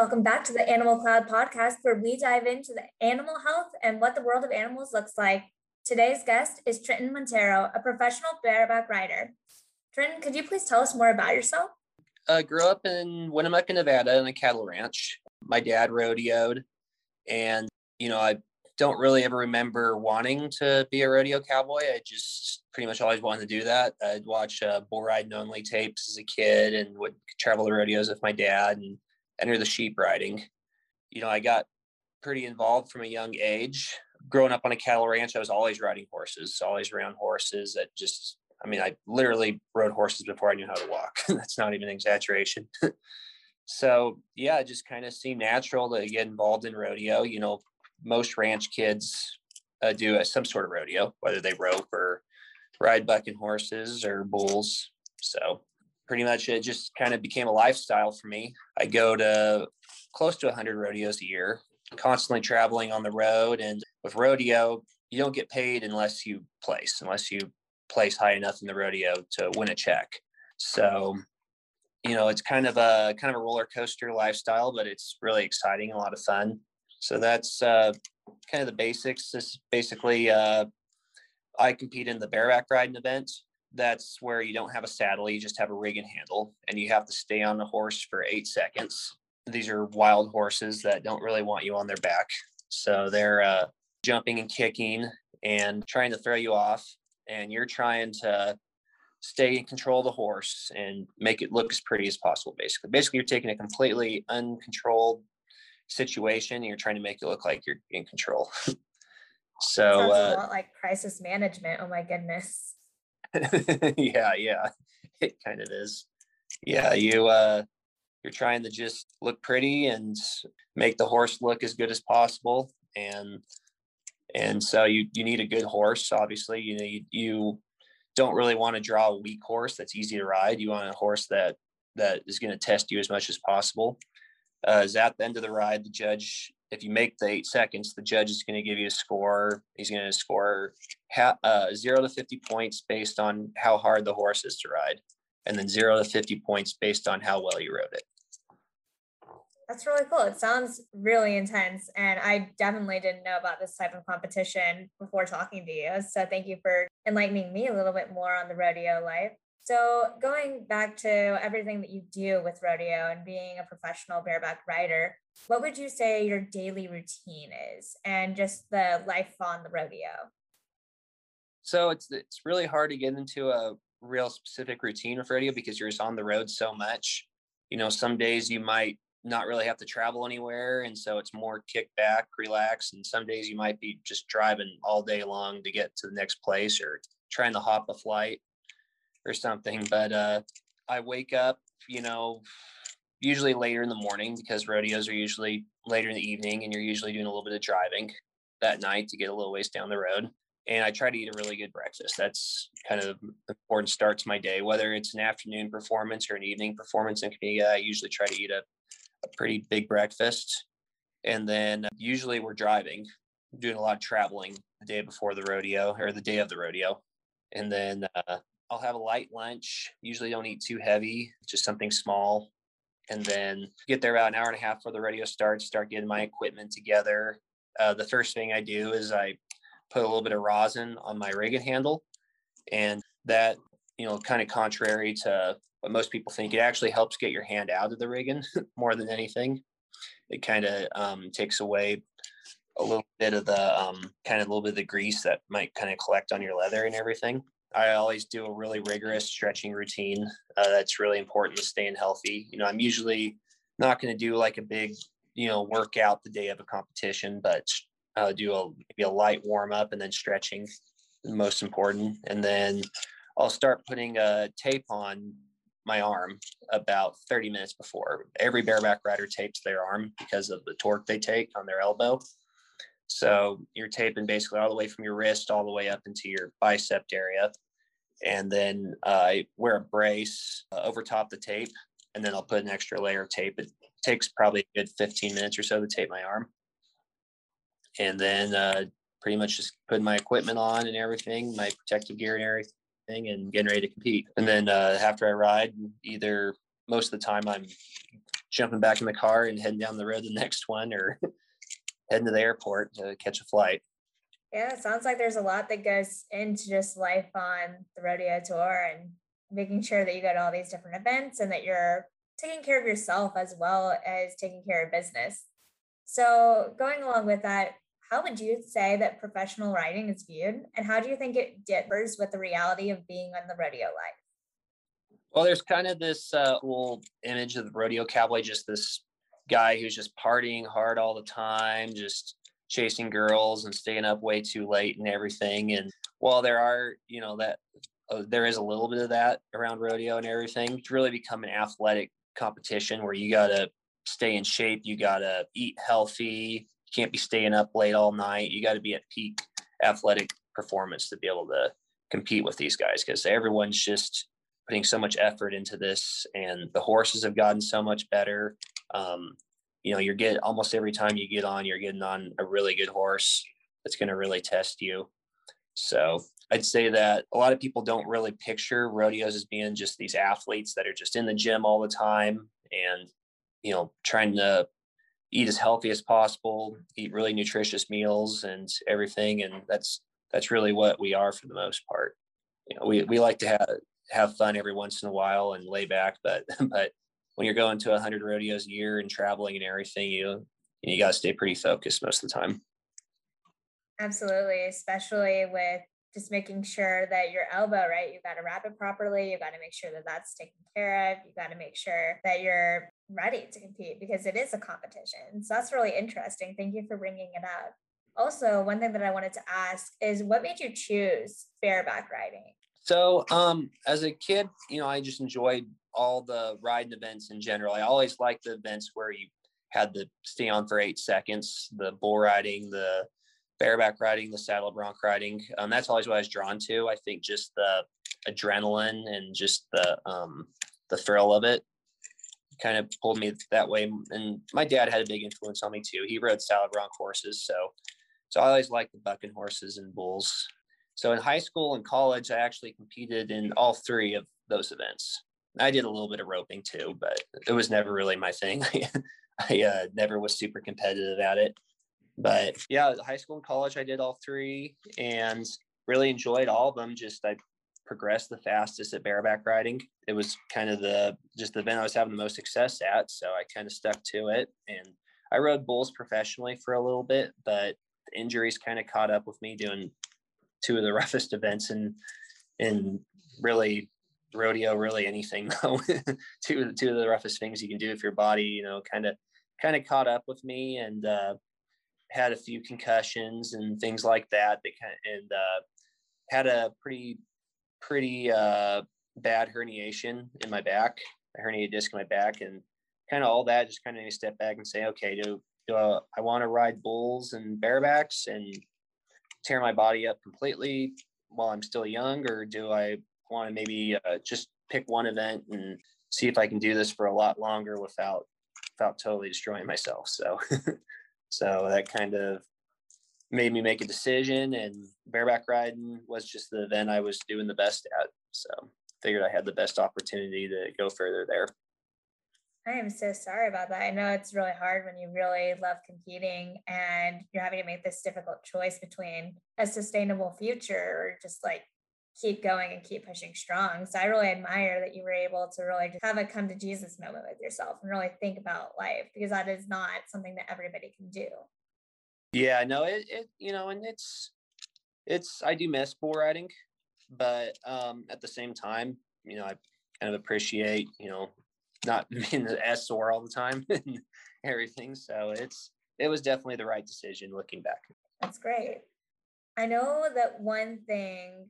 welcome back to the Animal Cloud podcast, where we dive into the animal health and what the world of animals looks like. Today's guest is Trenton Montero, a professional bareback rider. Trenton, could you please tell us more about yourself? I uh, grew up in Winnemucca, Nevada, in a cattle ranch. My dad rodeoed, and you know, I don't really ever remember wanting to be a rodeo cowboy. I just pretty much always wanted to do that. I'd watch uh, bull riding only tapes as a kid and would travel the rodeos with my dad and enter the sheep riding. You know, I got pretty involved from a young age. Growing up on a cattle ranch, I was always riding horses, always around horses that just, I mean, I literally rode horses before I knew how to walk. That's not even an exaggeration. so, yeah, it just kind of seemed natural to get involved in rodeo. You know, most ranch kids uh, do uh, some sort of rodeo, whether they rope or ride bucking horses or bulls. So pretty much it just kind of became a lifestyle for me. I go to close to 100 rodeos a year, constantly traveling on the road. And with rodeo, you don't get paid unless you place, unless you place high enough in the rodeo to win a check. So, you know, it's kind of a kind of a roller coaster lifestyle, but it's really exciting, a lot of fun. So that's uh, kind of the basics. This basically, uh, I compete in the bareback riding event that's where you don't have a saddle, you just have a rig and handle, and you have to stay on the horse for eight seconds. These are wild horses that don't really want you on their back. So they're uh, jumping and kicking and trying to throw you off, and you're trying to stay in control of the horse and make it look as pretty as possible, basically. Basically, you're taking a completely uncontrolled situation and you're trying to make it look like you're in control. so, uh, like crisis management. Oh my goodness. yeah, yeah, it kind of is. Yeah, you uh, you're trying to just look pretty and make the horse look as good as possible, and and so you you need a good horse. Obviously, you need you don't really want to draw a weak horse that's easy to ride. You want a horse that that is going to test you as much as possible. Uh, is at the end of the ride, the judge if you make the eight seconds, the judge is going to give you a score. He's going to score ha- uh, zero to 50 points based on how hard the horse is to ride, and then zero to 50 points based on how well you rode it. That's really cool. It sounds really intense. And I definitely didn't know about this type of competition before talking to you. So thank you for enlightening me a little bit more on the rodeo life. So, going back to everything that you do with rodeo and being a professional bareback rider, what would you say your daily routine is and just the life on the rodeo? So, it's it's really hard to get into a real specific routine with rodeo because you're just on the road so much. You know, some days you might not really have to travel anywhere and so it's more kick back, relax, and some days you might be just driving all day long to get to the next place or trying to hop a flight or something. But uh, I wake up, you know, usually later in the morning because rodeos are usually later in the evening and you're usually doing a little bit of driving that night to get a little ways down the road. And I try to eat a really good breakfast. That's kind of important start to my day, whether it's an afternoon performance or an evening performance in Kaniga. I usually try to eat a, a pretty big breakfast. And then usually we're driving, doing a lot of traveling the day before the rodeo or the day of the rodeo. And then uh, I'll have a light lunch. Usually don't eat too heavy, just something small. And then get there about an hour and a half before the rodeo starts, start getting my equipment together. Uh, the first thing I do is I put a little bit of rosin on my rigging handle. And that, you know, kind of contrary to what most people think, it actually helps get your hand out of the rigging more than anything. It kind of um, takes away a little bit of the um, kind of a little bit of the grease that might kind of collect on your leather and everything. I always do a really rigorous stretching routine. Uh, that's really important to staying healthy. You know, I'm usually not going to do like a big, you know, workout the day of a competition, but uh, do a maybe a light warm up and then stretching, most important. And then I'll start putting a tape on my arm about 30 minutes before. Every bareback rider tapes their arm because of the torque they take on their elbow. So you're taping basically all the way from your wrist all the way up into your bicep area. And then uh, I wear a brace uh, over top the tape, and then I'll put an extra layer of tape. It takes probably a good 15 minutes or so to tape my arm. And then uh, pretty much just putting my equipment on and everything, my protective gear and everything, and getting ready to compete. And then uh, after I ride, either most of the time I'm jumping back in the car and heading down the road the next one or heading to the airport to catch a flight. Yeah, it sounds like there's a lot that goes into just life on the rodeo tour and making sure that you go to all these different events and that you're taking care of yourself as well as taking care of business. So, going along with that, how would you say that professional riding is viewed and how do you think it differs with the reality of being on the rodeo life? Well, there's kind of this uh, old image of the rodeo cowboy, just this guy who's just partying hard all the time, just chasing girls and staying up way too late and everything. And while there are, you know, that uh, there is a little bit of that around rodeo and everything, it's really become an athletic competition where you got to stay in shape, you got to eat healthy, you can't be staying up late all night, you got to be at peak athletic performance to be able to compete with these guys because everyone's just putting so much effort into this and the horses have gotten so much better um, you know you're getting almost every time you get on you're getting on a really good horse that's going to really test you so i'd say that a lot of people don't really picture rodeos as being just these athletes that are just in the gym all the time and you know trying to eat as healthy as possible eat really nutritious meals and everything and that's that's really what we are for the most part you know we, we like to have have fun every once in a while and lay back. But but when you're going to 100 rodeos a year and traveling and everything, you you got to stay pretty focused most of the time. Absolutely, especially with just making sure that your elbow, right? You got to wrap it properly. You got to make sure that that's taken care of. You got to make sure that you're ready to compete because it is a competition. So that's really interesting. Thank you for bringing it up. Also, one thing that I wanted to ask is what made you choose bareback riding? So, um, as a kid, you know, I just enjoyed all the riding events in general. I always liked the events where you had to stay on for eight seconds, the bull riding, the bareback riding, the saddle bronc riding. Um, that's always what I was drawn to. I think just the adrenaline and just the um, the thrill of it kind of pulled me that way. And my dad had a big influence on me too. He rode saddle bronc horses, so so I always liked the bucking horses and bulls. So in high school and college, I actually competed in all three of those events. I did a little bit of roping too, but it was never really my thing. I uh, never was super competitive at it. But yeah, high school and college, I did all three and really enjoyed all of them. Just I progressed the fastest at bareback riding. It was kind of the just the event I was having the most success at. So I kind of stuck to it. And I rode bulls professionally for a little bit, but injuries kind of caught up with me doing two of the roughest events in in really rodeo, really anything though. two two of the roughest things you can do if your body, you know, kind of kind of caught up with me and uh, had a few concussions and things like that. They kind and uh, had a pretty pretty uh, bad herniation in my back, a herniated disc in my back, and kind of all that just kind of me step back and say, okay, do do I, I want to ride bulls and barebacks and tear my body up completely while I'm still young, or do I want to maybe uh, just pick one event and see if I can do this for a lot longer without without totally destroying myself? So, so that kind of made me make a decision, and bareback riding was just the event I was doing the best at. So, figured I had the best opportunity to go further there. I am so sorry about that. I know it's really hard when you really love competing and you're having to make this difficult choice between a sustainable future or just like keep going and keep pushing strong. So I really admire that you were able to really just have a come to Jesus moment with yourself and really think about life because that is not something that everybody can do. Yeah, no, it, it you know, and it's it's I do miss bull riding, but um at the same time, you know, I kind of appreciate, you know, not being as sore all the time and everything. So it's it was definitely the right decision looking back. That's great. I know that one thing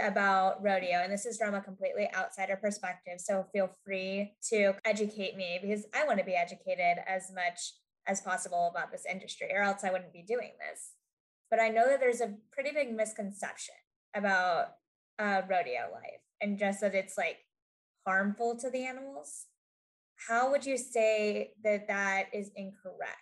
about rodeo, and this is from a completely outsider perspective. So feel free to educate me because I want to be educated as much as possible about this industry, or else I wouldn't be doing this. But I know that there's a pretty big misconception about uh, rodeo life and just that it's like harmful to the animals how would you say that that is incorrect?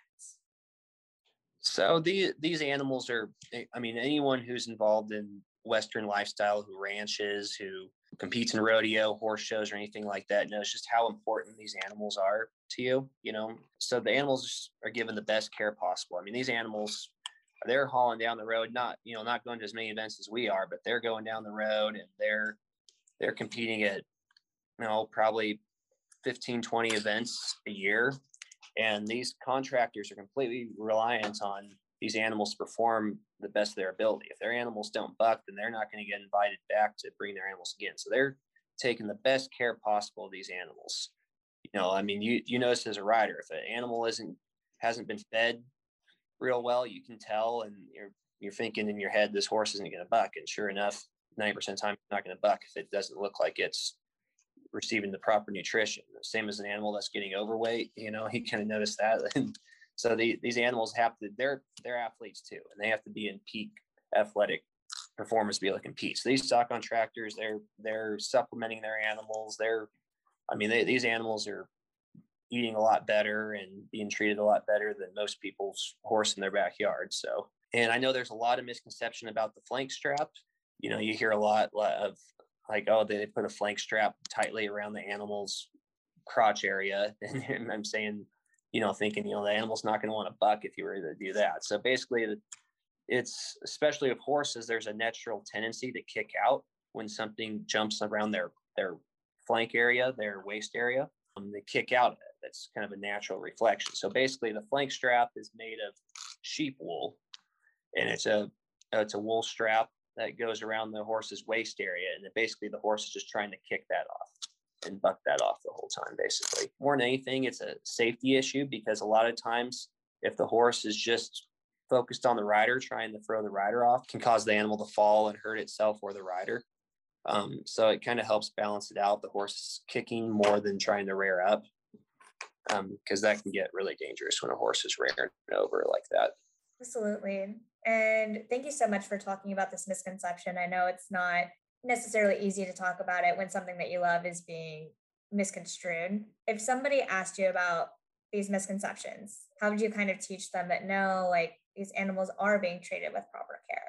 So the, these animals are, I mean, anyone who's involved in Western lifestyle, who ranches, who competes in rodeo, horse shows, or anything like that knows just how important these animals are to you. You know, so the animals are given the best care possible. I mean, these animals they're hauling down the road, not you know, not going to as many events as we are, but they're going down the road and they're they're competing at you know probably 15 20 events a year and these contractors are completely reliant on these animals perform the best of their ability if their animals don't buck then they're not going to get invited back to bring their animals again so they're taking the best care possible of these animals you know i mean you you notice as a rider if an animal isn't hasn't been fed real well you can tell and you're you're thinking in your head this horse isn't going to buck and sure enough 90% of the time it's not going to buck if it doesn't look like it's receiving the proper nutrition. Same as an animal that's getting overweight, you know, he kind of noticed that. So the, these animals have to, they're, they're athletes too, and they have to be in peak athletic performance to be able to compete. So these stock contractors, they're, they're supplementing their animals. They're, I mean, they, these animals are eating a lot better and being treated a lot better than most people's horse in their backyard. So, and I know there's a lot of misconception about the flank strap. You know, you hear a lot of like oh they put a flank strap tightly around the animal's crotch area and i'm saying you know thinking you know the animal's not going to want to buck if you were to do that. So basically it's especially with horses there's a natural tendency to kick out when something jumps around their their flank area their waist area. Um, they kick out that's kind of a natural reflection. So basically the flank strap is made of sheep wool and it's a it's a wool strap that goes around the horse's waist area. And basically the horse is just trying to kick that off and buck that off the whole time, basically. More than anything, it's a safety issue because a lot of times if the horse is just focused on the rider, trying to throw the rider off, can cause the animal to fall and hurt itself or the rider. Um, so it kind of helps balance it out. The horse is kicking more than trying to rear up because um, that can get really dangerous when a horse is rearing over like that. Absolutely. And thank you so much for talking about this misconception. I know it's not necessarily easy to talk about it when something that you love is being misconstrued. If somebody asked you about these misconceptions, how would you kind of teach them that no, like these animals are being treated with proper care?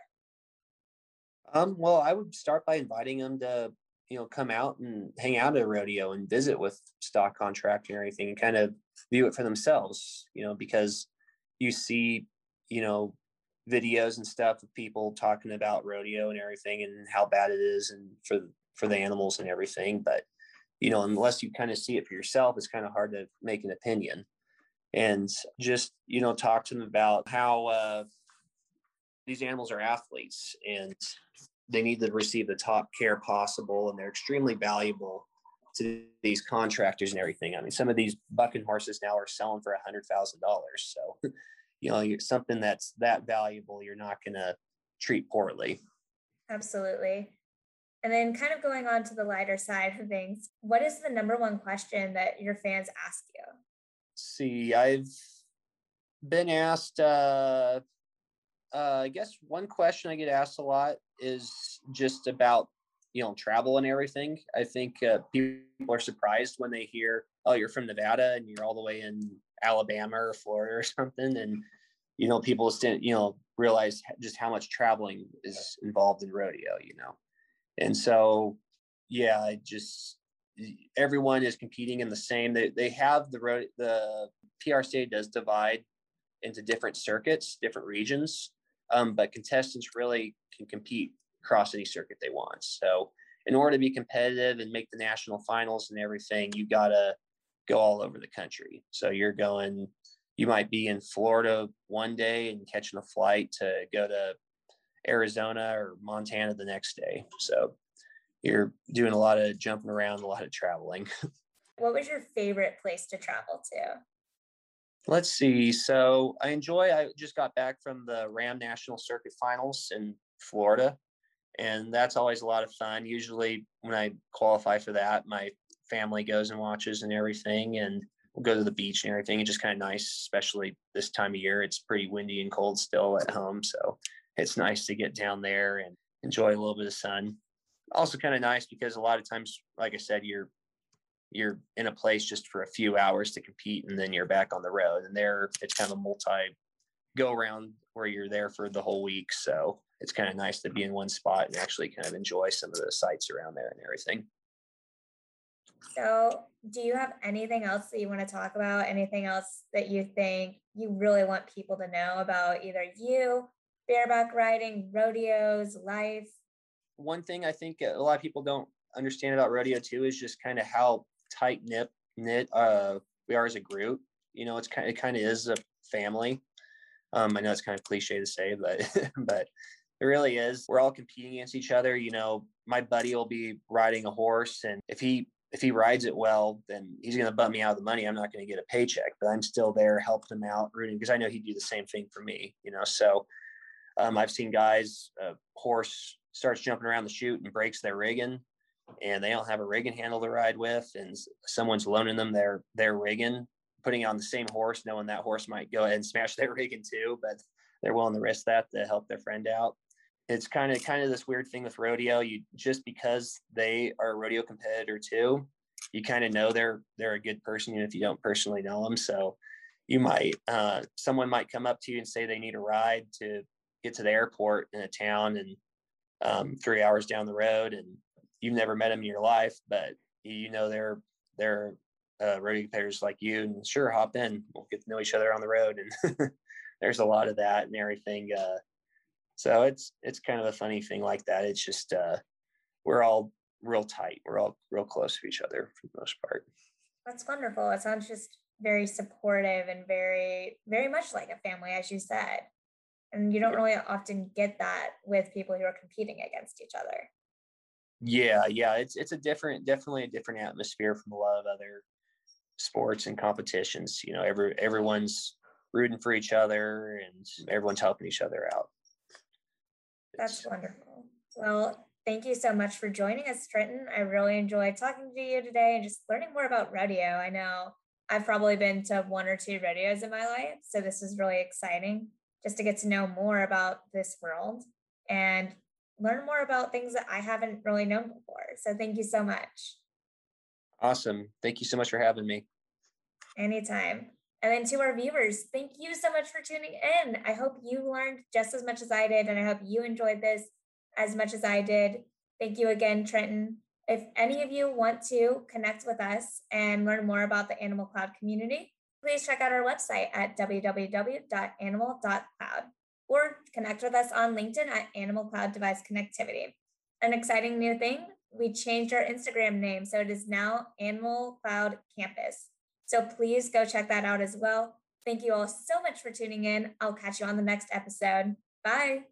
Um, well, I would start by inviting them to, you know, come out and hang out at a rodeo and visit with stock contracting or anything and kind of view it for themselves, you know, because you see, you know, videos and stuff of people talking about rodeo and everything and how bad it is and for for the animals and everything. But you know unless you kind of see it for yourself it's kind of hard to make an opinion. And just you know talk to them about how uh, these animals are athletes and they need to receive the top care possible and they're extremely valuable to these contractors and everything. I mean some of these bucking horses now are selling for a hundred thousand dollars so you know you're something that's that valuable you're not going to treat poorly. Absolutely. And then kind of going on to the lighter side of things what is the number one question that your fans ask you? See i've been asked uh, uh, i guess one question i get asked a lot is just about you know travel and everything. I think uh, people are surprised when they hear oh you're from nevada and you're all the way in alabama or florida or something and you know people still you know realize just how much traveling is involved in rodeo you know and so yeah I just everyone is competing in the same they, they have the road the prca does divide into different circuits different regions um, but contestants really can compete across any circuit they want. So in order to be competitive and make the national finals and everything, you got to go all over the country. So you're going, you might be in Florida one day and catching a flight to go to Arizona or Montana the next day. So you're doing a lot of jumping around, a lot of traveling. What was your favorite place to travel to? Let's see. So I enjoy, I just got back from the Ram National Circuit Finals in Florida and that's always a lot of fun. Usually, when I qualify for that, my family goes and watches and everything, and we'll go to the beach and everything. It's just kind of nice, especially this time of year. It's pretty windy and cold still at home, so it's nice to get down there and enjoy a little bit of sun. Also, kind of nice because a lot of times, like I said, you're you're in a place just for a few hours to compete, and then you're back on the road. And there, it's kind of a multi go around where you're there for the whole week. So it's kind of nice to be in one spot and actually kind of enjoy some of the sights around there and everything. So, do you have anything else that you want to talk about? Anything else that you think you really want people to know about either you, bareback riding, rodeos, life? One thing I think a lot of people don't understand about rodeo too is just kind of how tight knit knit uh, we are as a group. You know, it's kind of, it kind of is a family. Um, I know it's kind of cliche to say, but but it really is. We're all competing against each other. You know, my buddy will be riding a horse, and if he if he rides it well, then he's going to bump me out of the money. I'm not going to get a paycheck, but I'm still there helping him out, rooting because I know he'd do the same thing for me. You know, so um, I've seen guys, a horse starts jumping around the chute and breaks their rigging, and they don't have a rigging handle to ride with, and someone's loaning them their their rigging, putting on the same horse, knowing that horse might go ahead and smash their rigging too, but they're willing to risk that to help their friend out it's kind of kind of this weird thing with rodeo. You just because they are a rodeo competitor too, you kind of know they're they're a good person even if you don't personally know them. So you might uh, someone might come up to you and say they need a ride to get to the airport in a town and um, three hours down the road, and you've never met them in your life, but you know they're they're uh, rodeo competitors like you, and sure, hop in. We'll get to know each other on the road, and there's a lot of that and everything. Uh, so it's it's kind of a funny thing like that. It's just uh, we're all real tight. We're all real close to each other for the most part. That's wonderful. It sounds just very supportive and very very much like a family, as you said. And you don't really often get that with people who are competing against each other. Yeah, yeah, it's it's a different, definitely a different atmosphere from a lot of other sports and competitions. You know, every everyone's rooting for each other and everyone's helping each other out. That's wonderful. Well, thank you so much for joining us, Trenton. I really enjoyed talking to you today and just learning more about rodeo. I know I've probably been to one or two rodeos in my life, so this is really exciting just to get to know more about this world and learn more about things that I haven't really known before. So thank you so much. Awesome. Thank you so much for having me. Anytime. And then to our viewers, thank you so much for tuning in. I hope you learned just as much as I did, and I hope you enjoyed this as much as I did. Thank you again, Trenton. If any of you want to connect with us and learn more about the Animal Cloud community, please check out our website at www.animal.cloud or connect with us on LinkedIn at Animal Cloud Device Connectivity. An exciting new thing, we changed our Instagram name, so it is now Animal Cloud Campus. So please go check that out as well. Thank you all so much for tuning in. I'll catch you on the next episode. Bye.